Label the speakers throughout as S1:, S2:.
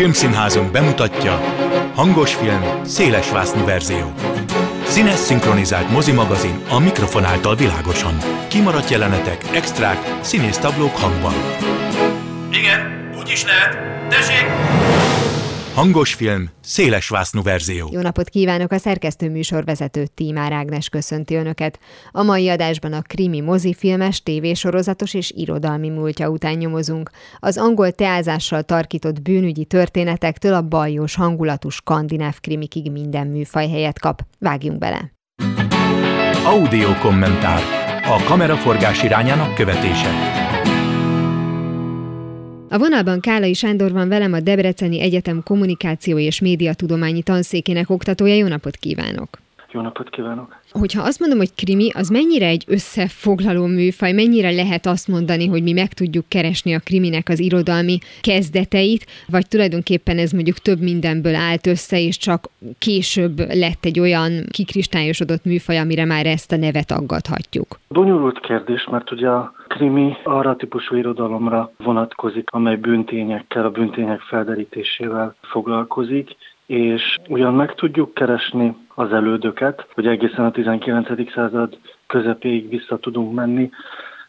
S1: Filmszínházunk bemutatja Hangos film, szélesvásznú verzió. Színes szinkronizált mozimagazin a mikrofon által világosan. Kimaradt jelenetek, extrák, színésztablók hangban.
S2: Igen, úgy is lehet. Tessék!
S1: Hangos film, szélesvásznú verzió.
S3: Jó napot kívánok! A szerkesztő műsorvezető Tímár Ágnes köszönti Önöket. A mai adásban a krimi mozifilmes, tévésorozatos és irodalmi múltja után nyomozunk. Az angol teázással tarkított bűnügyi történetektől a bajos hangulatú skandináv krimikig minden műfaj helyet kap. Vágjunk bele!
S1: Audio kommentár. A kameraforgás irányának követése.
S3: A vonalban Kálai Sándor van velem a Debreceni Egyetem Kommunikáció és Médiatudományi Tanszékének oktatója. Jó napot kívánok!
S4: Jó napot kívánok!
S3: Hogyha azt mondom, hogy krimi, az mennyire egy összefoglaló műfaj, mennyire lehet azt mondani, hogy mi meg tudjuk keresni a kriminek az irodalmi kezdeteit, vagy tulajdonképpen ez mondjuk több mindenből állt össze, és csak később lett egy olyan kikristályosodott műfaj, amire már ezt a nevet aggathatjuk?
S4: Bonyolult kérdés, mert ugye a krimi arra típusú irodalomra vonatkozik, amely bűntényekkel, a bűntények felderítésével foglalkozik, és ugyan meg tudjuk keresni az elődöket, hogy egészen a 19. század közepéig vissza tudunk menni,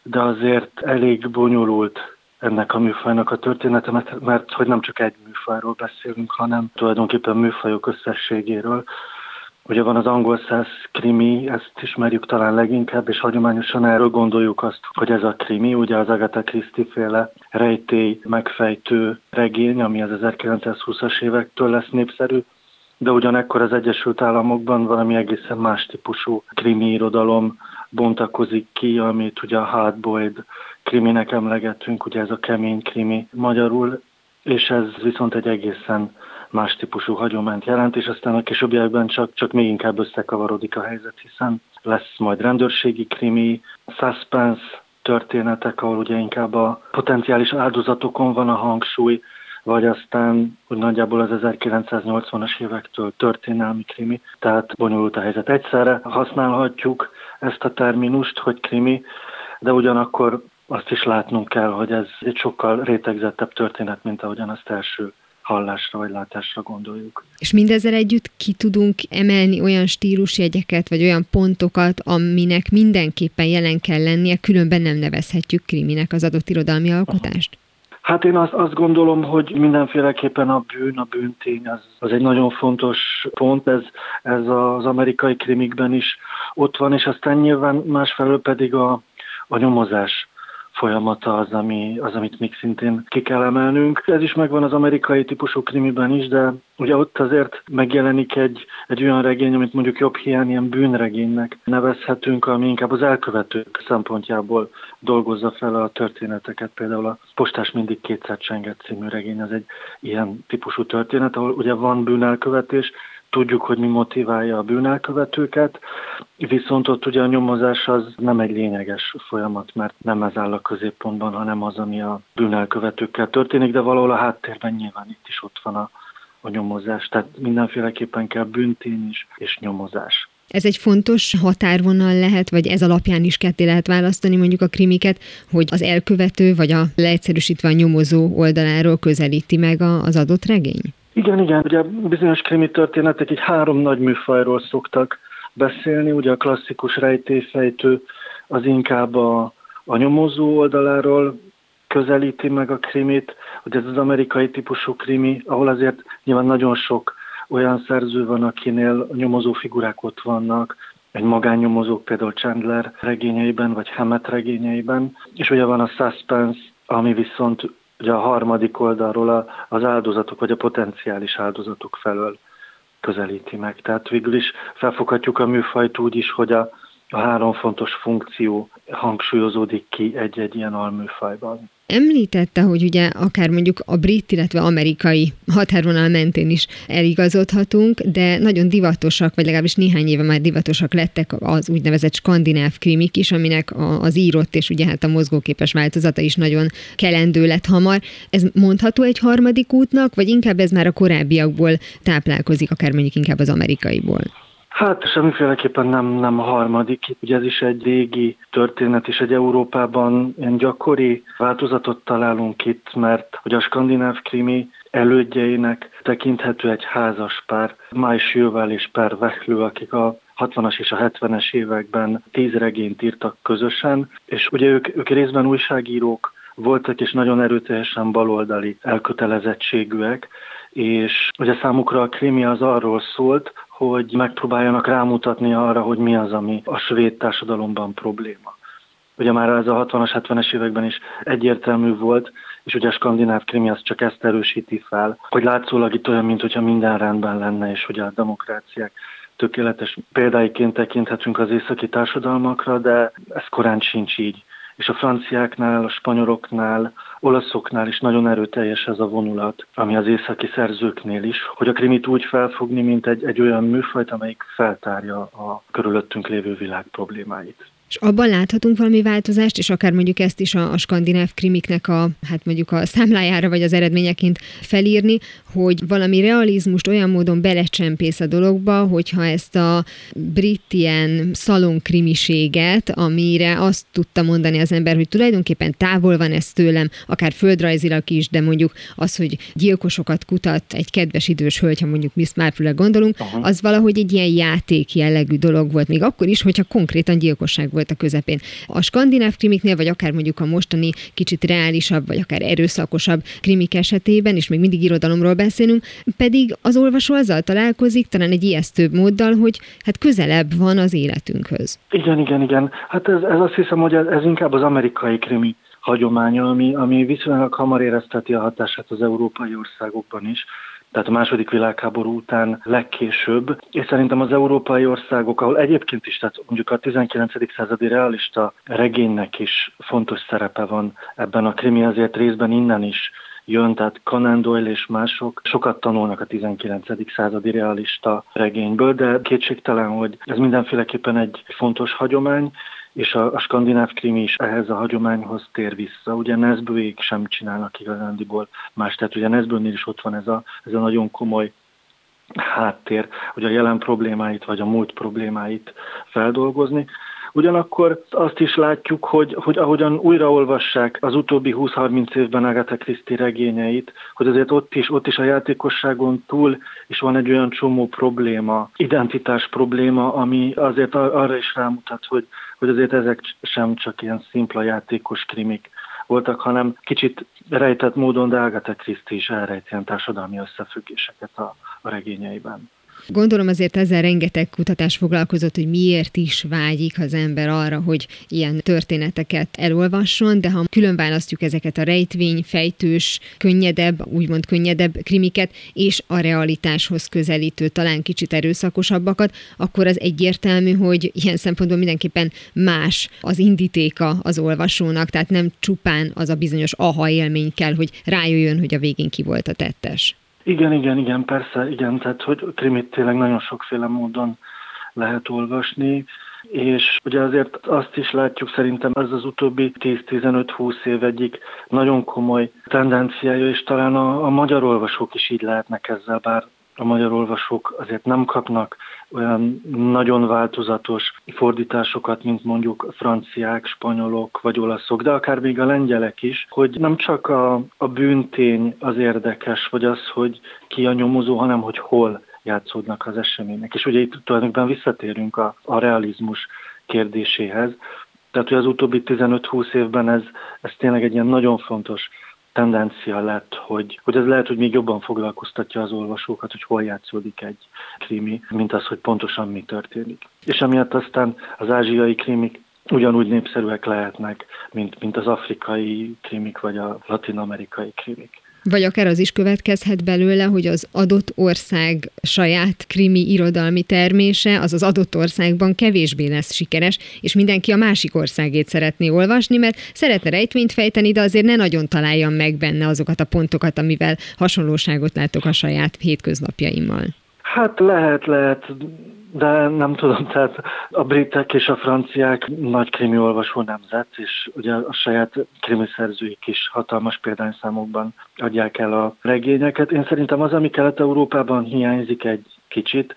S4: de azért elég bonyolult ennek a műfajnak a története, mert, mert hogy nem csak egy műfajról beszélünk, hanem tulajdonképpen műfajok összességéről. Ugye van az angol száz krimi, ezt ismerjük talán leginkább, és hagyományosan erről gondoljuk azt, hogy ez a krimi, ugye az Agatha Christie féle rejtély megfejtő regény, ami az 1920-as évektől lesz népszerű, de ugyanekkor az Egyesült Államokban valami egészen más típusú krimi irodalom bontakozik ki, amit ugye a hardboiled kriminek emlegetünk, ugye ez a kemény krimi magyarul, és ez viszont egy egészen más típusú hagyományt jelent, és aztán a későbbiekben csak, csak még inkább összekavarodik a helyzet, hiszen lesz majd rendőrségi krimi, suspense történetek, ahol ugye inkább a potenciális áldozatokon van a hangsúly, vagy aztán hogy nagyjából az 1980-as évektől történelmi krimi, tehát bonyolult a helyzet. Egyszerre használhatjuk ezt a terminust, hogy krimi, de ugyanakkor azt is látnunk kell, hogy ez egy sokkal rétegzettebb történet, mint ahogyan azt első hallásra vagy látásra gondoljuk.
S3: És mindezzel együtt ki tudunk emelni olyan stílusjegyeket, vagy olyan pontokat, aminek mindenképpen jelen kell lennie, különben nem nevezhetjük kriminek az adott irodalmi alkotást?
S4: Hát én azt, azt gondolom, hogy mindenféleképpen a bűn, a bűntény az, az egy nagyon fontos pont, ez, ez az amerikai krimikben is ott van, és aztán nyilván másfelől pedig a, a nyomozás folyamata az, ami, az, amit még szintén ki kell emelnünk. Ez is megvan az amerikai típusú krimiben is, de ugye ott azért megjelenik egy, egy olyan regény, amit mondjuk jobb hiány ilyen bűnregénynek nevezhetünk, ami inkább az elkövetők szempontjából dolgozza fel a történeteket. Például a Postás mindig kétszer csenget című regény az egy ilyen típusú történet, ahol ugye van bűnelkövetés, tudjuk, hogy mi motiválja a bűnelkövetőket, viszont ott ugye a nyomozás az nem egy lényeges folyamat, mert nem ez áll a középpontban, hanem az, ami a bűnelkövetőkkel történik, de valahol a háttérben nyilván itt is ott van a, a nyomozás. Tehát mindenféleképpen kell bűntény is, és nyomozás.
S3: Ez egy fontos határvonal lehet, vagy ez alapján is ketté lehet választani mondjuk a krimiket, hogy az elkövető, vagy a leegyszerűsítve a nyomozó oldaláról közelíti meg az adott regény?
S4: Igen, igen, ugye bizonyos krimi történetek egy három nagy műfajról szoktak beszélni, ugye a klasszikus rejtélyfejtő az inkább a, a nyomozó oldaláról közelíti meg a krimit, hogy ez az amerikai típusú krimi, ahol azért nyilván nagyon sok olyan szerző van, akinél a nyomozó figurák ott vannak, egy magánnyomozó például Chandler regényeiben, vagy Hammett regényeiben, és ugye van a suspense, ami viszont ugye a harmadik oldalról az áldozatok, vagy a potenciális áldozatok felől közelíti meg. Tehát végül is felfoghatjuk a műfajt úgy is, hogy a, a három fontos funkció hangsúlyozódik ki egy-egy ilyen alműfajban.
S3: Említette, hogy ugye akár mondjuk a brit, illetve amerikai határvonal mentén is eligazodhatunk, de nagyon divatosak, vagy legalábbis néhány éve már divatosak lettek az úgynevezett skandináv krimik is, aminek az írott és ugye hát a mozgóképes változata is nagyon kelendő lett hamar. Ez mondható egy harmadik útnak, vagy inkább ez már a korábbiakból táplálkozik, akár mondjuk inkább az amerikaiból?
S4: Hát semmiféleképpen nem, nem a harmadik. Ugye ez is egy régi történet, és egy Európában ilyen gyakori változatot találunk itt, mert hogy a skandináv krimi elődjeinek tekinthető egy házas pár, Mai Sjövel és Per Vechlő, akik a 60-as és a 70-es években tíz regényt írtak közösen, és ugye ők, ők részben újságírók voltak, és nagyon erőteljesen baloldali elkötelezettségűek, és ugye számukra a krimi az arról szólt, hogy megpróbáljanak rámutatni arra, hogy mi az, ami a svéd társadalomban probléma. Ugye már ez a 60-as, 70-es években is egyértelmű volt, és ugye a skandináv krimi az csak ezt erősíti fel, hogy látszólag itt olyan, mintha minden rendben lenne, és hogy a demokráciák tökéletes példáiként tekinthetünk az északi társadalmakra, de ez korán sincs így. És a franciáknál, a spanyoloknál, olaszoknál is nagyon erőteljes ez a vonulat, ami az északi szerzőknél is, hogy a krimit úgy felfogni, mint egy, egy olyan műfajt, amelyik feltárja a körülöttünk lévő világ problémáit.
S3: És abban láthatunk valami változást, és akár mondjuk ezt is a, a skandináv krimiknek a, hát mondjuk a számlájára vagy az eredményeként felírni, hogy valami realizmust olyan módon belecsempész a dologba, hogyha ezt a brit ilyen szalonkrimiséget, amire azt tudta mondani az ember, hogy tulajdonképpen távol van ez tőlem, akár földrajzilag is, de mondjuk az, hogy gyilkosokat kutat egy kedves idős hölgy, ha mondjuk Miss marple gondolunk, Aha. az valahogy egy ilyen játék jellegű dolog volt, még akkor is, hogyha konkrétan gyilkosság volt volt a közepén. A skandináv krimiknél, vagy akár mondjuk a mostani kicsit reálisabb, vagy akár erőszakosabb krimik esetében, és még mindig irodalomról beszélünk, pedig az olvasó azzal találkozik, talán egy ijesztőbb móddal, hogy hát közelebb van az életünkhöz.
S4: Igen, igen, igen. Hát ez, ez azt hiszem, hogy ez, ez inkább az amerikai krimi hagyománya, ami, ami viszonylag hamar érezteti a hatását az európai országokban is tehát a második világháború után legkésőbb, és szerintem az európai országok, ahol egyébként is, tehát mondjuk a 19. századi realista regénynek is fontos szerepe van ebben a krimi, azért részben innen is jön, tehát Conan Doyle és mások sokat tanulnak a 19. századi realista regényből, de kétségtelen, hogy ez mindenféleképpen egy fontos hagyomány, és a, a skandináv krimi is ehhez a hagyományhoz tér vissza. Ugye Nesbőék sem csinálnak igazándiból más, tehát ugye Nesbőnél is ott van ez a, ez a nagyon komoly háttér, hogy a jelen problémáit vagy a múlt problémáit feldolgozni. Ugyanakkor azt is látjuk, hogy, hogy ahogyan újraolvassák az utóbbi 20-30 évben Agatha Christie regényeit, hogy azért ott is, ott is a játékosságon túl is van egy olyan csomó probléma, identitás probléma, ami azért arra is rámutat, hogy, hogy azért ezek sem csak ilyen szimpla játékos krimik voltak, hanem kicsit rejtett módon, de Agatha Christie is elrejt ilyen társadalmi összefüggéseket a, a regényeiben.
S3: Gondolom azért ezzel rengeteg kutatás foglalkozott, hogy miért is vágyik az ember arra, hogy ilyen történeteket elolvasson, de ha külön választjuk ezeket a rejtvény, fejtős, könnyedebb, úgymond könnyedebb krimiket, és a realitáshoz közelítő, talán kicsit erőszakosabbakat, akkor az egyértelmű, hogy ilyen szempontból mindenképpen más az indítéka az olvasónak, tehát nem csupán az a bizonyos aha élmény kell, hogy rájöjjön, hogy a végén ki volt a tettes.
S4: Igen, igen, igen, persze, igen, tehát hogy krimit tényleg nagyon sokféle módon lehet olvasni, és ugye azért azt is látjuk szerintem ez az utóbbi 10-15-20 év egyik nagyon komoly tendenciája, és talán a, a magyar olvasók is így lehetnek ezzel, bár a magyar olvasók azért nem kapnak olyan nagyon változatos fordításokat, mint mondjuk franciák, spanyolok vagy olaszok, de akár még a lengyelek is, hogy nem csak a, a bűntény az érdekes, vagy az, hogy ki a nyomozó, hanem hogy hol játszódnak az események. És ugye itt tulajdonképpen visszatérünk a, a realizmus kérdéséhez. Tehát, hogy az utóbbi 15-20 évben ez, ez tényleg egy ilyen nagyon fontos tendencia lett, hogy, hogy ez lehet, hogy még jobban foglalkoztatja az olvasókat, hogy hol játszódik egy krimi, mint az, hogy pontosan mi történik. És emiatt aztán az ázsiai krimik ugyanúgy népszerűek lehetnek, mint, mint az afrikai krimik vagy a latin-amerikai krimik.
S3: Vagy akár az is következhet belőle, hogy az adott ország saját krimi irodalmi termése az az adott országban kevésbé lesz sikeres, és mindenki a másik országét szeretné olvasni, mert szeretne rejtvényt fejteni, de azért ne nagyon találjam meg benne azokat a pontokat, amivel hasonlóságot látok a saját hétköznapjaimmal.
S4: Hát lehet, lehet, de nem tudom, tehát a britek és a franciák nagy krimi olvasó nemzet, és ugye a saját krimi szerzőik is hatalmas példányszámokban adják el a regényeket. Én szerintem az, ami Kelet-Európában hiányzik egy kicsit,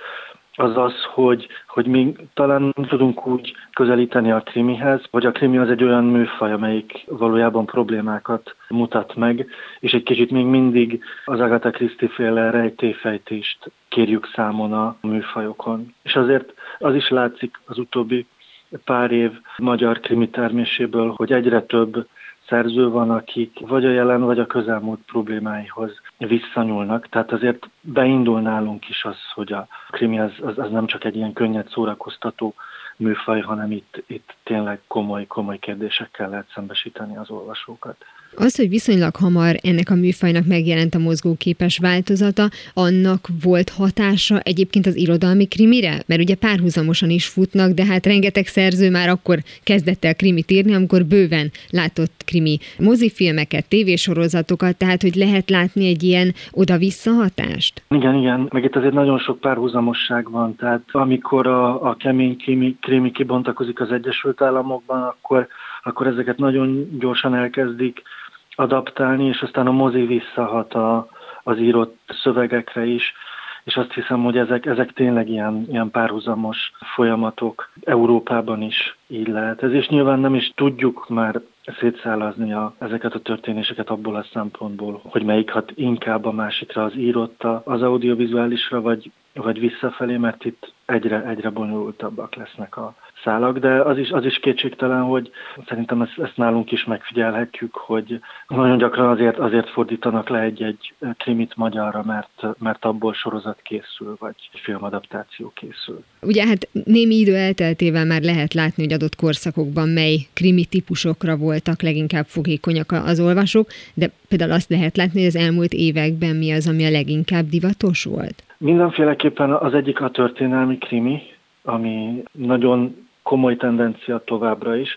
S4: az az, hogy, hogy mi talán tudunk úgy közelíteni a krimihez, hogy a krimi az egy olyan műfaj, amelyik valójában problémákat mutat meg, és egy kicsit még mindig az Agatha Christie féle rejtéfejtést kérjük számon a műfajokon. És azért az is látszik az utóbbi pár év magyar krimi terméséből, hogy egyre több szerző van, akik vagy a jelen, vagy a közelmúlt problémáihoz visszanyúlnak. Tehát azért beindul nálunk is az, hogy a krimi az, az, az nem csak egy ilyen könnyed szórakoztató műfaj, hanem itt, itt tényleg komoly, komoly kérdésekkel lehet szembesíteni az olvasókat.
S3: Az, hogy viszonylag hamar ennek a műfajnak megjelent a mozgóképes változata, annak volt hatása egyébként az irodalmi krimire? Mert ugye párhuzamosan is futnak, de hát rengeteg szerző már akkor kezdett el krimit írni, amikor bőven látott krimi mozifilmeket, tévésorozatokat, tehát hogy lehet látni egy ilyen oda-vissza hatást?
S4: Igen, igen, meg itt azért nagyon sok párhuzamosság van, tehát amikor a, a kemény krimi, krimi kibontakozik az Egyesült Államokban, akkor, akkor ezeket nagyon gyorsan elkezdik adaptálni, és aztán a mozi visszahat a, az írott szövegekre is, és azt hiszem, hogy ezek, ezek tényleg ilyen, ilyen párhuzamos folyamatok Európában is így lehet. Ez és nyilván nem is tudjuk már szétszállazni a, ezeket a történéseket abból a szempontból, hogy melyik hat inkább a másikra, az írotta, az audiovizuálisra, vagy, vagy visszafelé, mert itt egyre, egyre bonyolultabbak lesznek a, szálak, de az is, az is kétségtelen, hogy szerintem ezt, ezt nálunk is megfigyelhetjük, hogy nagyon gyakran azért, azért fordítanak le egy-egy krimit magyarra, mert, mert abból sorozat készül, vagy filmadaptáció készül.
S3: Ugye hát némi idő elteltével már lehet látni, hogy adott korszakokban mely krimi típusokra voltak leginkább fogékonyak az olvasók, de például azt lehet látni, hogy az elmúlt években mi az, ami a leginkább divatos volt?
S4: Mindenféleképpen az egyik a történelmi krimi, ami nagyon komoly tendencia továbbra is,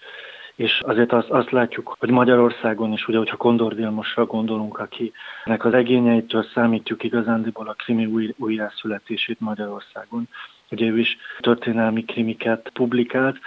S4: és azért azt, azt látjuk, hogy Magyarországon is, ugye, hogyha Kondor Vilmosra gondolunk, akinek az egényeitől számítjuk igazándiból a krimi új, újjászületését Magyarországon, ugye ő is történelmi krimiket publikált.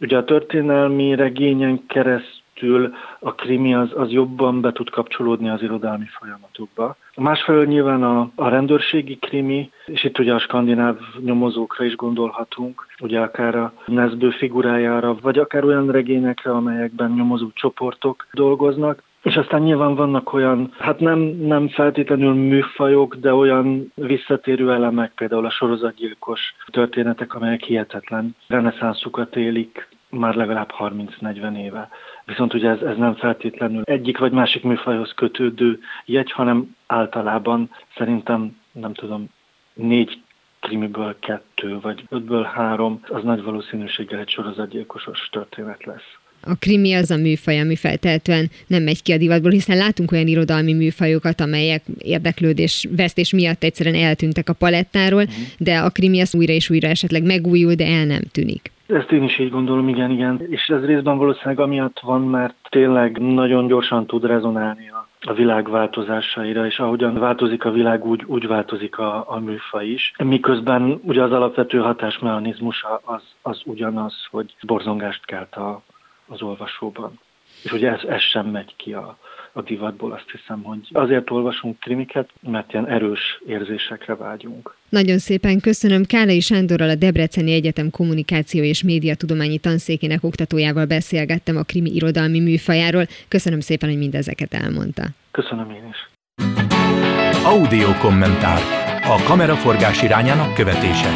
S4: Ugye a történelmi regényen kereszt keresztül a krimi az, az jobban be tud kapcsolódni az irodalmi folyamatokba. Másfelől nyilván a, a rendőrségi krimi, és itt ugye a skandináv nyomozókra is gondolhatunk, ugye akár a Nezbő figurájára, vagy akár olyan regényekre, amelyekben nyomozó csoportok dolgoznak, és aztán nyilván vannak olyan, hát nem, nem feltétlenül műfajok, de olyan visszatérő elemek, például a sorozatgyilkos történetek, amelyek hihetetlen reneszánszukat élik már legalább 30-40 éve. Viszont ugye ez, ez nem feltétlenül egyik vagy másik műfajhoz kötődő jegy, hanem általában szerintem, nem tudom, négy krimiből kettő, vagy ötből három, az nagy valószínűséggel egy sorozatgyilkosos történet lesz.
S3: A krimi az a műfaj, ami feltehetően nem megy ki a divatból, hiszen látunk olyan irodalmi műfajokat, amelyek érdeklődés vesztés miatt egyszerűen eltűntek a palettáról, uh-huh. de a krimi az újra és újra esetleg megújul, de el nem tűnik.
S4: Ezt én is így gondolom, igen, igen. És ez részben valószínűleg amiatt van, mert tényleg nagyon gyorsan tud rezonálni a, a világ változásaira, és ahogyan változik a világ, úgy, úgy változik a, a műfa is. Miközben ugye az alapvető hatásmechanizmus az, az ugyanaz, hogy borzongást kelt a, az olvasóban. És ugye ez, ez sem megy ki a, a divatból, azt hiszem, hogy azért olvasunk krimiket, mert ilyen erős érzésekre vágyunk.
S3: Nagyon szépen köszönöm. Kálai Sándorral a Debreceni Egyetem Kommunikáció és Médiatudományi Tanszékének oktatójával beszélgettem a krimi irodalmi műfajáról. Köszönöm szépen, hogy mindezeket elmondta.
S4: Köszönöm én is.
S1: Audio kommentár. A kameraforgás irányának követése.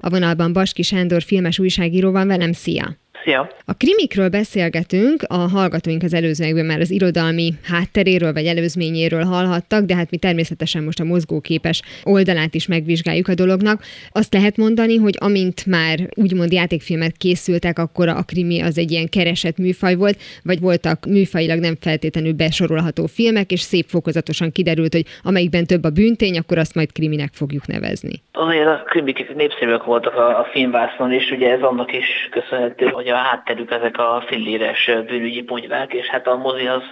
S3: A vonalban Baski Sándor filmes újságíró van velem, szia!
S5: Szia!
S3: A krimikről beszélgetünk, a hallgatóink az előzőekben már az irodalmi hátteréről vagy előzményéről hallhattak, de hát mi természetesen most a mozgóképes oldalát is megvizsgáljuk a dolognak. Azt lehet mondani, hogy amint már úgymond játékfilmek készültek, akkor a krimi az egy ilyen keresett műfaj volt, vagy voltak műfajilag nem feltétlenül besorolható filmek, és szép fokozatosan kiderült, hogy amelyikben több a bűntény, akkor azt majd kriminek fogjuk nevezni.
S5: Azért a krimik népszerűek voltak a, a filmvászon, és ugye ez annak is köszönhető, hogy a a hátterük ezek a filléres bűnügyi ponyvák, és hát a mozi az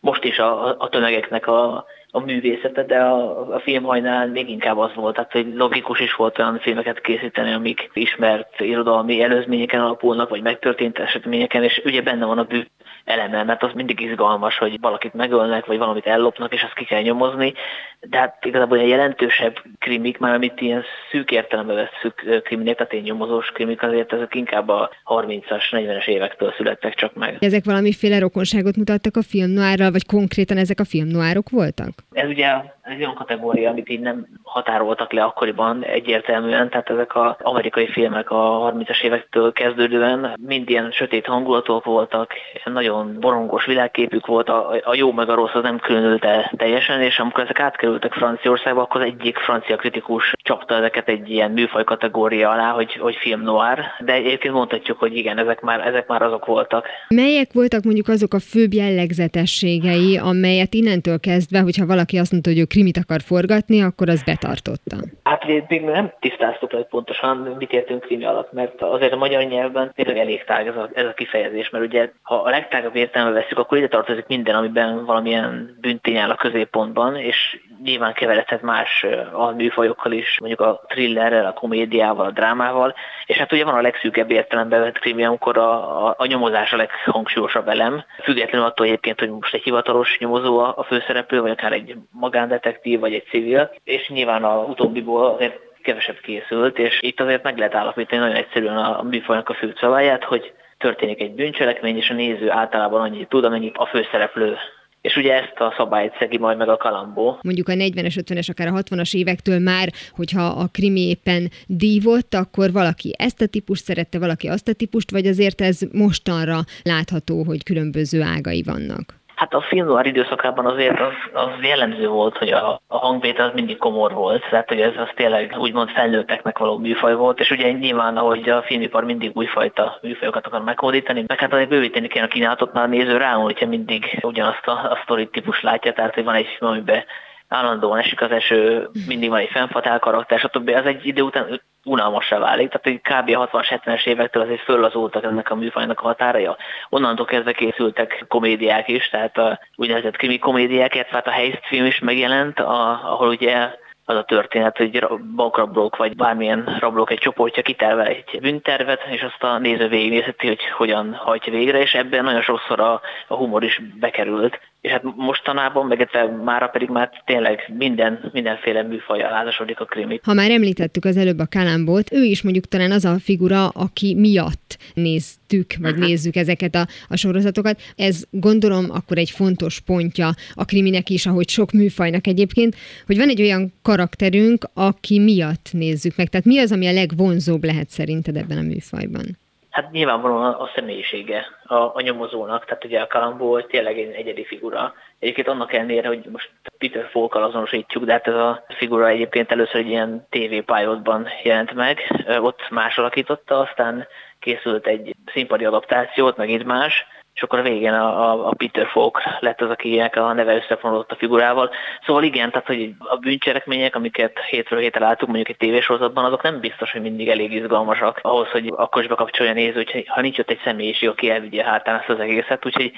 S5: most is a, a tömegeknek a, a művészete, de a, a filmhajnál még inkább az volt, tehát hogy logikus is volt olyan filmeket készíteni, amik ismert irodalmi előzményeken alapulnak, vagy megtörtént eseményeken, és ugye benne van a bűn eleme, mert az mindig izgalmas, hogy valakit megölnek, vagy valamit ellopnak, és azt ki kell nyomozni, de hát igazából ilyen jelentősebb krimik, már amit ilyen szűk értelembe vesszük kriminek, tehát én nyomozós krimik, azért ezek inkább a 30-as, 40-es évektől születtek csak meg.
S3: Ezek valamiféle rokonságot mutattak a film noárral, vagy konkrétan ezek a film noárok voltak?
S5: Ez ugye ez olyan kategória, amit így nem határoltak le akkoriban egyértelműen, tehát ezek az amerikai filmek a 30-as évektől kezdődően mind ilyen sötét hangulatok voltak, nagyon borongos világképük volt, a, a jó meg a rossz az nem különült el teljesen, és amikor ezek átkerültek Franciaországba, akkor az egyik francia kritikus csapta ezeket egy ilyen műfaj kategória alá, hogy, hogy film noir, de egyébként mondhatjuk, hogy igen, ezek már, ezek már azok voltak.
S3: Melyek voltak mondjuk azok a főbb jellegzetességei, amelyet innentől kezdve, hogyha valaki azt mondta, hogy ő krimit akar forgatni, akkor az betartotta?
S5: Hát még nem tisztáztuk hogy pontosan mit értünk krimi alatt, mert azért a magyar nyelvben tényleg elég tág ez a, ez a kifejezés, mert ugye ha a legtágabb értelme veszük, akkor ide tartozik minden, amiben valamilyen büntény áll a középpontban, és nyilván keveredhet más alműfajokkal is, mondjuk a thrillerrel, a komédiával, a drámával, és hát ugye van a legszűkebb értelemben vett krimi, amikor a, a, a nyomozás a leghangsúlyosabb elem, függetlenül attól egyébként, hogy most egy hivatalos nyomozó a, a főszereplő, vagy akár egy magándetektív, vagy egy civil, és nyilván a utóbbiból azért kevesebb készült, és itt azért meg lehet állapítani nagyon egyszerűen a műfajnak a fő szabályát, hogy történik egy bűncselekmény, és a néző általában annyit tud, amennyit a főszereplő és ugye ezt a szabályt szegi majd meg a kalambó.
S3: Mondjuk a 40-es, 50-es, akár a 60-as évektől már, hogyha a krimi éppen dívott, akkor valaki ezt a típust szerette, valaki azt a típust, vagy azért ez mostanra látható, hogy különböző ágai vannak?
S5: Hát a film noir időszakában azért az, az jellemző volt, hogy a, a hangvétel az mindig komor volt, tehát hogy ez az tényleg úgymond felnőtteknek való műfaj volt, és ugye nyilván, ahogy a filmipar mindig újfajta műfajokat akar meghódítani, meg hát azért bővíteni kéne a kínálatot, már a néző rámol, hogyha mindig ugyanazt a, a sztori típus látja, tehát hogy van egy film, amiben állandóan esik az eső, mindig van egy fennfatál karakter, stb. Az egy idő után unalmasra válik, tehát hogy kb. 60-70-es évektől azért föllazultak ennek a műfajnak a határai. Onnantól kezdve készültek komédiák is, tehát a úgynevezett krimi komédiák, illetve a Heist film is megjelent, a, ahol ugye az a történet, hogy bankrablók vagy bármilyen rablók egy csoportja kiterve egy bűntervet, és azt a néző végignézheti, hogy hogyan hajtja végre, és ebben nagyon sokszor a, a humor is bekerült. És hát mostanában, meg mára pedig már tényleg minden, mindenféle műfaj lázasodik a krimi.
S3: Ha már említettük az előbb a Kalambot, ő is mondjuk talán az a figura, aki miatt néztük, vagy uh-huh. nézzük ezeket a, a sorozatokat. Ez gondolom akkor egy fontos pontja a kriminek is, ahogy sok műfajnak egyébként, hogy van egy olyan karakterünk, aki miatt nézzük meg. Tehát mi az, ami a legvonzóbb lehet szerinted ebben a műfajban?
S5: Hát nyilvánvalóan a személyisége a, a nyomozónak, tehát ugye a Kalambó tényleg egy egyedi figura. Egyébként annak ellenére, hogy most Peter Falkkal azonosítjuk, de hát ez a figura egyébként először egy ilyen TV pilotban jelent meg, ott más alakította, aztán készült egy színpadi adaptációt, megint más, és akkor a végén a, a, a Peter Falk lett az, akinek a neve összefonódott a figurával. Szóval igen, tehát hogy a bűncselekmények, amiket hétről hétre látunk mondjuk egy tévésorozatban, azok nem biztos, hogy mindig elég izgalmasak ahhoz, hogy akkor is bekapcsolja néző, ha nincs ott egy személyiség, aki elvigye hátán ezt az egészet, úgyhogy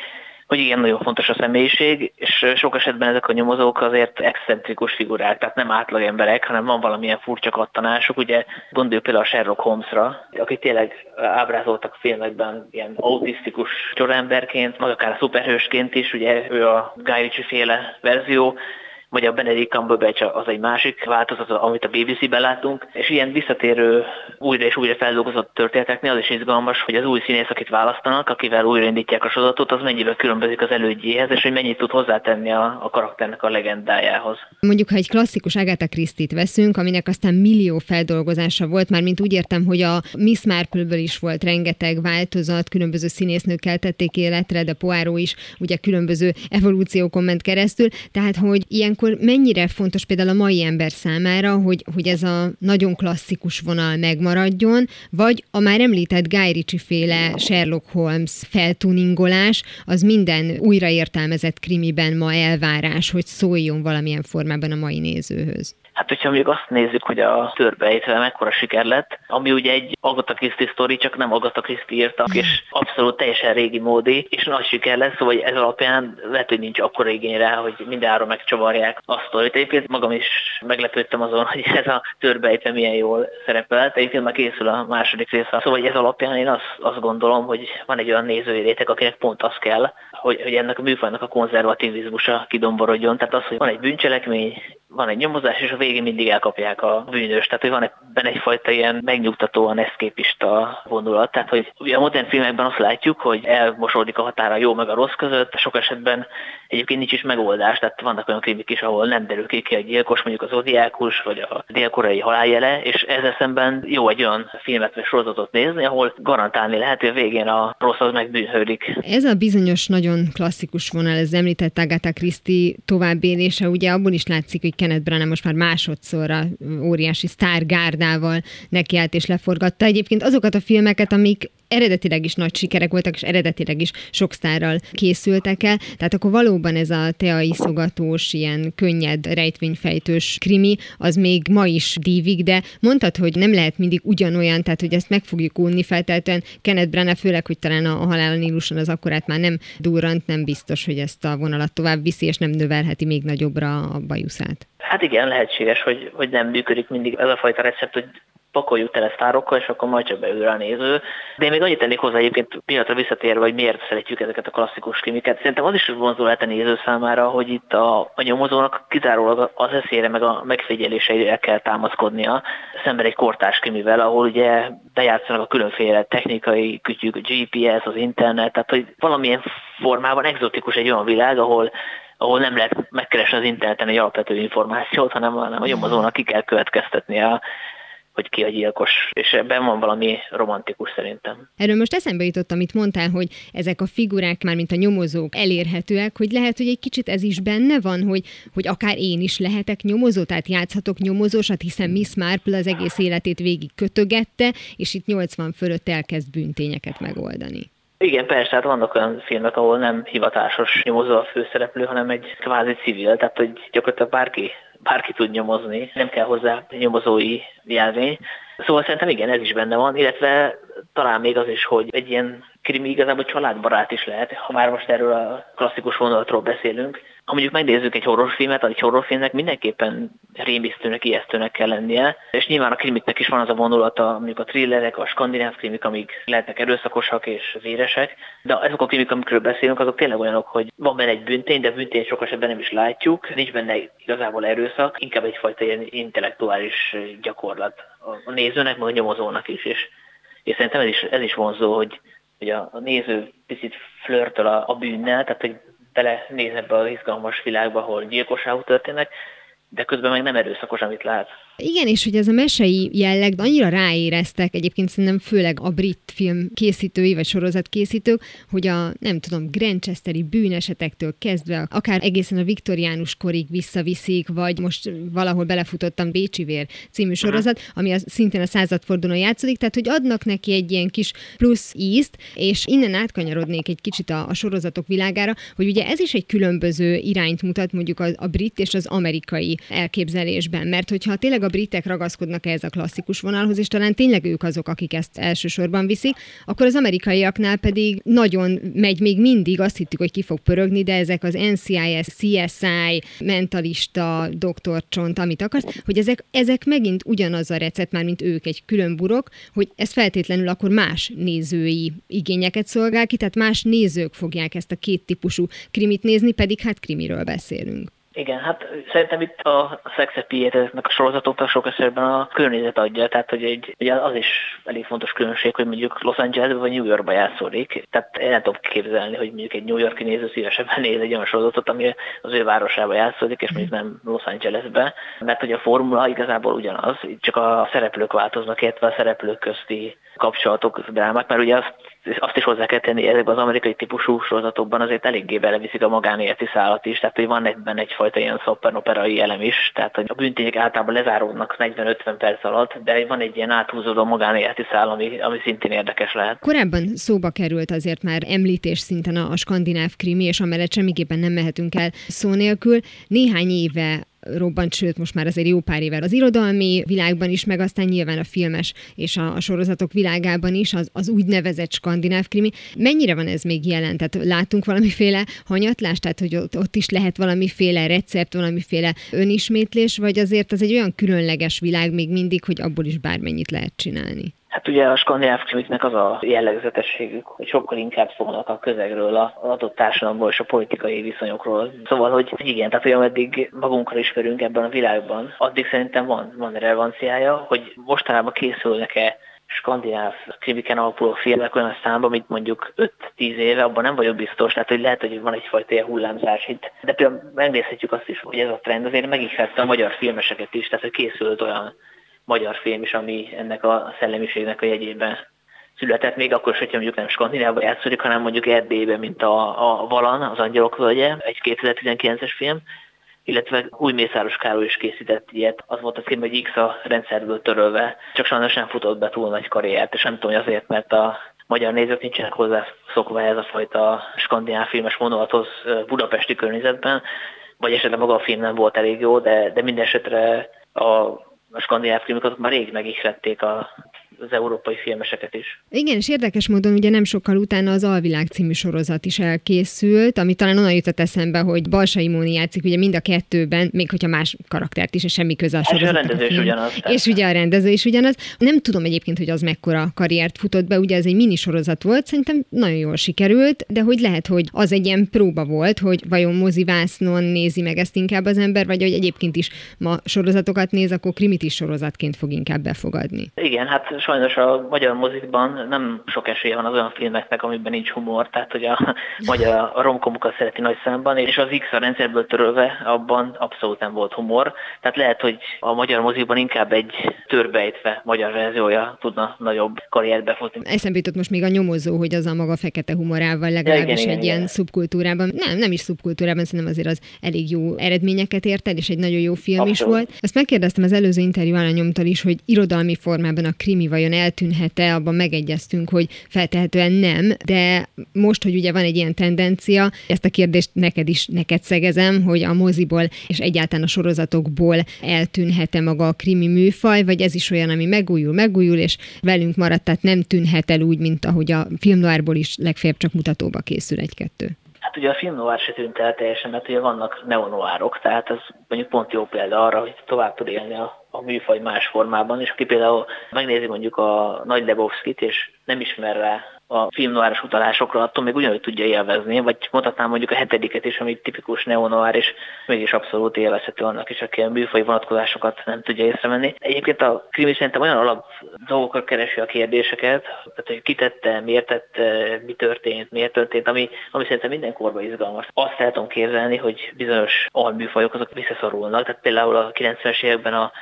S5: hogy igen, nagyon fontos a személyiség, és sok esetben ezek a nyomozók azért excentrikus figurák, tehát nem átlag emberek, hanem van valamilyen furcsa kattanásuk. Ugye gondoljuk például a Sherlock Holmesra, aki tényleg ábrázoltak filmekben ilyen autisztikus csoremberként, meg akár szuperhősként is, ugye ő a Guy Ritchie féle verzió, vagy a Benedict Cumberbatch az egy másik változat, amit a BBC-ben látunk, és ilyen visszatérő újra és újra feldolgozott történeteknél az is izgalmas, hogy az új színész, akit választanak, akivel újraindítják a sorozatot, az mennyivel különbözik az elődjéhez, és hogy mennyit tud hozzátenni a, a karakternek a legendájához.
S3: Mondjuk, ha egy klasszikus Agatha Christie-t veszünk, aminek aztán millió feldolgozása volt, már mint úgy értem, hogy a Miss Marple-ből is volt rengeteg változat, különböző színésznők keltették életre, de Poirot is ugye különböző evolúciókon ment keresztül, tehát hogy ilyen akkor mennyire fontos például a mai ember számára, hogy, hogy ez a nagyon klasszikus vonal megmaradjon, vagy a már említett Guy Ritchie féle Sherlock Holmes feltuningolás, az minden újraértelmezett krimiben ma elvárás, hogy szóljon valamilyen formában a mai nézőhöz.
S5: Hát, hogyha mondjuk azt nézzük, hogy a törbejtve mekkora siker lett, ami ugye egy Agatha Christie sztori, csak nem Agatha Christie írtak, és abszolút teljesen régi módi, és nagy siker lesz, szóval ez alapján lehet, hogy nincs akkor igény rá, hogy mindenáron megcsavarják a sztorit. Egyébként magam is meglepődtem azon, hogy ez a törbejtve milyen jól szerepel. Egyébként már készül a második része. Szóval ez alapján én azt, azt gondolom, hogy van egy olyan nézői réteg, akinek pont az kell, hogy, hogy ennek a műfajnak a konzervativizmusa kidomborodjon. Tehát az, hogy van egy bűncselekmény, van egy nyomozás, és a végén mindig elkapják a bűnös. Tehát, hogy van ebben egyfajta ilyen megnyugtatóan eszképista vonulat. Tehát, hogy ugye a modern filmekben azt látjuk, hogy elmosódik a határa jó meg a rossz között, sok esetben egyébként nincs is megoldás, tehát vannak olyan krimik is, ahol nem derül ki, ki a gyilkos, mondjuk az odiákus, vagy a dél-koreai haláljele, és ezzel szemben jó egy olyan filmet vagy sorozatot nézni, ahol garantálni lehet, hogy a végén a rossz az megbűnhődik.
S3: Ez a bizonyos nagyon klasszikus vonal, ez említett Agatha Christie továbbélése, ugye abból is látszik, hogy Kenneth Branagh most már másodszorra óriási sztárgárdával nekiállt és leforgatta. Egyébként azokat a filmeket, amik eredetileg is nagy sikerek voltak, és eredetileg is sok sztárral készültek el. Tehát akkor valóban ez a teaiszogatós, ilyen könnyed, rejtvényfejtős krimi, az még ma is dívik, de mondtad, hogy nem lehet mindig ugyanolyan, tehát hogy ezt meg fogjuk unni feltétlenül. Kenneth Branagh, főleg, hogy talán a, halál Níluson az akkorát már nem durrant, nem biztos, hogy ezt a vonalat tovább viszi, és nem növelheti még nagyobbra a bajuszát.
S5: Hát igen, lehetséges, hogy, hogy nem működik mindig ez a fajta recept, hogy pakoljuk tele sztárokkal, és akkor majd csak beül a néző. De én még annyit tennék hozzá egyébként pillanatra visszatérve, hogy miért szeretjük ezeket a klasszikus krimiket. Szerintem az is vonzó lehet a néző számára, hogy itt a, a nyomozónak kizárólag az eszére meg a megfigyeléseire kell támaszkodnia, szemben egy kortárs krimivel, ahol ugye bejátszanak a különféle technikai kütyük, a GPS, az internet, tehát hogy valamilyen formában exotikus egy olyan világ, ahol ahol nem lehet megkeresni az interneten egy alapvető információt, hanem, hanem a nyomozónak ki kell következtetnie hogy ki a gyilkos, és ebben van valami romantikus szerintem.
S3: Erről most eszembe jutott, amit mondtál, hogy ezek a figurák már, mint a nyomozók elérhetőek, hogy lehet, hogy egy kicsit ez is benne van, hogy, hogy akár én is lehetek nyomozó, tehát játszhatok nyomozósat, hiszen Miss Marple az egész életét végig kötögette, és itt 80 fölött elkezd bűntényeket megoldani.
S5: Igen, persze, hát vannak olyan filmek, ahol nem hivatásos nyomozó a főszereplő, hanem egy kvázi civil, tehát hogy gyakorlatilag bárki bárki tud nyomozni, nem kell hozzá nyomozói jelvény. Szóval szerintem igen, ez is benne van, illetve talán még az is, hogy egy ilyen krimi igazából családbarát is lehet, ha már most erről a klasszikus vonalatról beszélünk. Ha mondjuk megnézzük egy horrorfilmet, egy horrorfilmnek mindenképpen rémisztőnek, ijesztőnek kell lennie, és nyilván a krimiknek is van az a vonulata, mondjuk a thrillerek, a skandináv krimik, amik lehetnek erőszakosak és véresek, de azok a krimik, amikről beszélünk, azok tényleg olyanok, hogy van benne egy büntény, de büntény sok esetben nem is látjuk, nincs benne igazából erőszak, inkább egyfajta ilyen intellektuális gyakorlat a nézőnek, meg a nyomozónak is, és, és szerintem ez is, ez is vonzó, hogy hogy a, a néző picit flörtöl a, a bűnnel, tehát hogy bele ebbe az izgalmas világba, ahol gyilkosságok történnek, de közben meg nem erőszakos, amit lát.
S3: Igen, és hogy ez a mesei jelleg annyira ráéreztek, egyébként szerintem főleg a brit film készítői vagy sorozat készítők, hogy a nem tudom, Grantchesteri bűnesetektől kezdve, akár egészen a viktoriánus korig visszaviszik, vagy most valahol belefutottam Bécsi Vér című sorozat, ami az szintén a századfordulón játszódik, tehát hogy adnak neki egy ilyen kis plusz ízt, és innen átkanyarodnék egy kicsit a, a sorozatok világára, hogy ugye ez is egy különböző irányt mutat mondjuk a, a brit és az amerikai elképzelésben, mert hogyha tényleg a britek ragaszkodnak ehhez a klasszikus vonalhoz, és talán tényleg ők azok, akik ezt elsősorban viszik, akkor az amerikaiaknál pedig nagyon megy még mindig, azt hittük, hogy ki fog pörögni, de ezek az NCIS, CSI, mentalista, doktorcsont, amit akarsz, hogy ezek, ezek megint ugyanaz a recept, már mint ők egy külön burok, hogy ez feltétlenül akkor más nézői igényeket szolgál ki, tehát más nézők fogják ezt a két típusú krimit nézni, pedig hát krimiről beszélünk.
S5: Igen, hát szerintem itt a szexepiéteznek a sorozatoknak sok esetben a környezet adja, tehát hogy egy, ugye az is elég fontos különbség, hogy mondjuk Los Angelesben vagy New Yorkban játszódik. Tehát én nem tudom képzelni, hogy mondjuk egy New Yorki néző szívesebben néz egy olyan sorozatot, ami az ő városában játszódik, és mondjuk nem Los Angelesben. Mert hogy a formula igazából ugyanaz, csak a szereplők változnak, illetve a szereplők közti kapcsolatok, drámák, mert ugye azt azt is hozzá kell tenni, ezekben az amerikai típusú sorozatokban azért eléggé beleviszik a magánéleti szállat is, tehát hogy van ebben egyfajta ilyen szoppenoperai elem is, tehát hogy a bűntények általában lezáródnak 40-50 perc alatt, de van egy ilyen áthúzódó magánéleti szál, ami, ami szintén érdekes lehet.
S3: Korábban szóba került azért már említés szinten a, a skandináv krimi, és amellett semmiképpen nem mehetünk el szó nélkül. Néhány éve robbant, sőt most már azért jó pár évvel az irodalmi világban is, meg aztán nyilván a filmes és a, a sorozatok világában is, az, az úgynevezett skandináv krimi. Mennyire van ez még jelen? Tehát látunk valamiféle hanyatlást, tehát hogy ott, ott is lehet valamiféle recept, valamiféle önismétlés, vagy azért az egy olyan különleges világ még mindig, hogy abból is bármennyit lehet csinálni?
S5: Hát ugye a skandináv krimiknek az a jellegzetességük, hogy sokkal inkább szólnak a közegről, az adott társadalomból és a politikai viszonyokról. Szóval, hogy igen, tehát hogy ameddig magunkra ismerünk ebben a világban, addig szerintem van, van relevanciája, hogy mostanában készülnek-e skandináv krimiken alapuló filmek olyan számban, mint mondjuk 5-10 éve, abban nem vagyok biztos, tehát hogy lehet, hogy van egyfajta ilyen hullámzás itt. De például megnézhetjük azt is, hogy ez a trend azért megihlette a magyar filmeseket is, tehát hogy készült olyan magyar film is, ami ennek a szellemiségnek a jegyében született, még akkor is, hogyha mondjuk nem Skandinávban játszódik, hanem mondjuk Erdélyben, mint a, a Valan, az Angyalok völgye, egy 2019-es film, illetve új Mészáros Károly is készített ilyet. Az volt a cím, hogy X a rendszerből törölve, csak sajnos nem futott be túl nagy karriert, és nem tudom, hogy azért, mert a magyar nézők nincsenek hozzá szokva ez a fajta skandináv filmes vonulathoz budapesti környezetben, vagy esetleg maga a film nem volt elég jó, de, de minden esetre a a skandináv filmeket már rég megihlették a az európai filmeseket is.
S3: Igen, és érdekes módon ugye nem sokkal utána az Alvilág című sorozat is elkészült, ami talán onnan jutott eszembe, hogy Balsai Móni játszik ugye mind a kettőben, még hogyha más karaktert is, és semmi köze a sorozat.
S5: És a rendező is ugyanaz.
S3: Tehát. És ugye a rendező is ugyanaz. Nem tudom egyébként, hogy az mekkora karriert futott be, ugye ez egy mini sorozat volt, szerintem nagyon jól sikerült, de hogy lehet, hogy az egy ilyen próba volt, hogy vajon mozivásznon nézi meg ezt inkább az ember, vagy hogy egyébként is ma sorozatokat néz, akkor krimitis sorozatként fog inkább befogadni.
S5: Igen, hát sajnos a magyar mozikban nem sok esélye van az olyan filmeknek, amiben nincs humor, tehát hogy a magyar a romkomokat szereti nagy számban, és az X a rendszerből törölve abban abszolút nem volt humor. Tehát lehet, hogy a magyar mozikban inkább egy törbejtve magyar verziója tudna nagyobb karrierbe futni.
S3: Eszembe jutott most még a nyomozó, hogy az a maga fekete humorával legalábbis ja, igen, egy igen, ilyen igen. szubkultúrában, nem, nem is szubkultúrában, szerintem azért az elég jó eredményeket ért el, és egy nagyon jó film Abszolút. is volt. Azt megkérdeztem az előző interjú alanyomtól is, hogy irodalmi formában a krimi vajon eltűnhet-e, abban megegyeztünk, hogy feltehetően nem, de most, hogy ugye van egy ilyen tendencia, ezt a kérdést neked is neked szegezem, hogy a moziból és egyáltalán a sorozatokból eltűnhet-e maga a krimi műfaj, vagy ez is olyan, ami megújul, megújul, és velünk maradt, tehát nem tűnhet el úgy, mint ahogy a filmnoárból is legfeljebb csak mutatóba készül egy-kettő.
S5: Hát ugye a film noir se tűnt el teljesen, mert ugye vannak neonoárok, tehát ez mondjuk pont jó példa arra, hogy tovább tud élni a, a műfaj más formában, és aki például megnézi mondjuk a Nagy Lebowski-t, és nem ismer rá a filmnoáros utalásokra, attól még ugyanúgy tudja élvezni, vagy mondhatnám mondjuk a hetediket is, ami tipikus neonoár, és mégis abszolút élvezhető annak is, aki a műfai vonatkozásokat nem tudja észrevenni. Egyébként a krimi szerintem olyan alap dolgokra keresi a kérdéseket, tehát hogy ki tette, miért tette, mi történt, miért történt, ami, ami szerintem minden korban izgalmas. Azt el tudom képzelni, hogy bizonyos alműfajok azok visszaszorulnak, tehát például a 90-es években a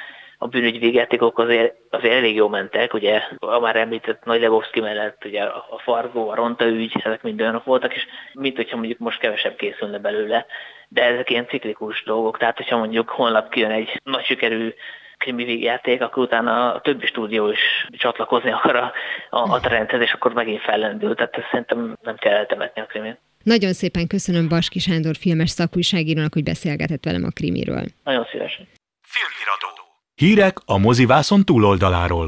S5: a bűnügy végjátékok azért, azért elég jó mentek, ugye a már említett Nagy Lebowski mellett ugye a Fargo, a Ronta ügy, ezek mind olyanok voltak, és mint hogyha mondjuk most kevesebb készülne belőle, de ezek ilyen ciklikus dolgok, tehát hogyha mondjuk holnap kijön egy nagy sikerű krimi végjáték, akkor utána a többi stúdió is csatlakozni akar a, a, a trendhez, és akkor megint fellendül, tehát ezt szerintem nem kell eltemetni a krimit.
S3: Nagyon szépen köszönöm Baski Sándor filmes szakújságírónak, hogy beszélgetett velem a krimiről.
S5: Nagyon szívesen.
S1: Hírek a mozivászon túloldaláról.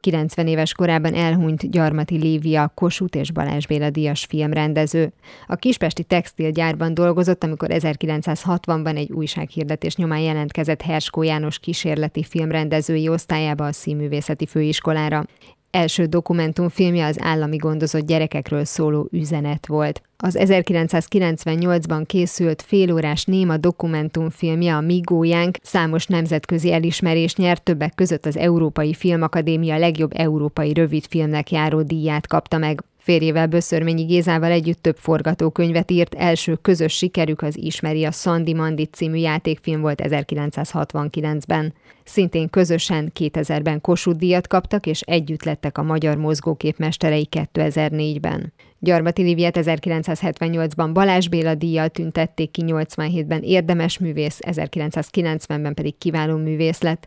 S3: 90 éves korában elhunyt Gyarmati Lívia, Kossuth és Balázs Béla díjas filmrendező. A kispesti textilgyárban dolgozott, amikor 1960-ban egy újsághirdetés nyomán jelentkezett Herskó János kísérleti filmrendezői osztályába a színművészeti főiskolára. Első dokumentumfilmje az állami gondozott gyerekekről szóló üzenet volt. Az 1998-ban készült félórás néma dokumentumfilmje a Migójánk számos nemzetközi elismerést nyert, többek között az Európai Filmakadémia legjobb európai rövidfilmnek járó díját kapta meg. Férjével Böszörményi Gézával együtt több forgatókönyvet írt, első közös sikerük az Ismeri a Szandi Mandit című játékfilm volt 1969-ben. Szintén közösen 2000-ben Kossuth díjat kaptak, és együtt lettek a magyar mozgókép mesterei 2004-ben. Gyarmati Liviet 1978-ban Balázs Béla díjjal tüntették ki 87-ben érdemes művész, 1990-ben pedig kiváló művész lett.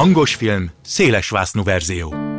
S1: Hangos film, széles vásznú verzió.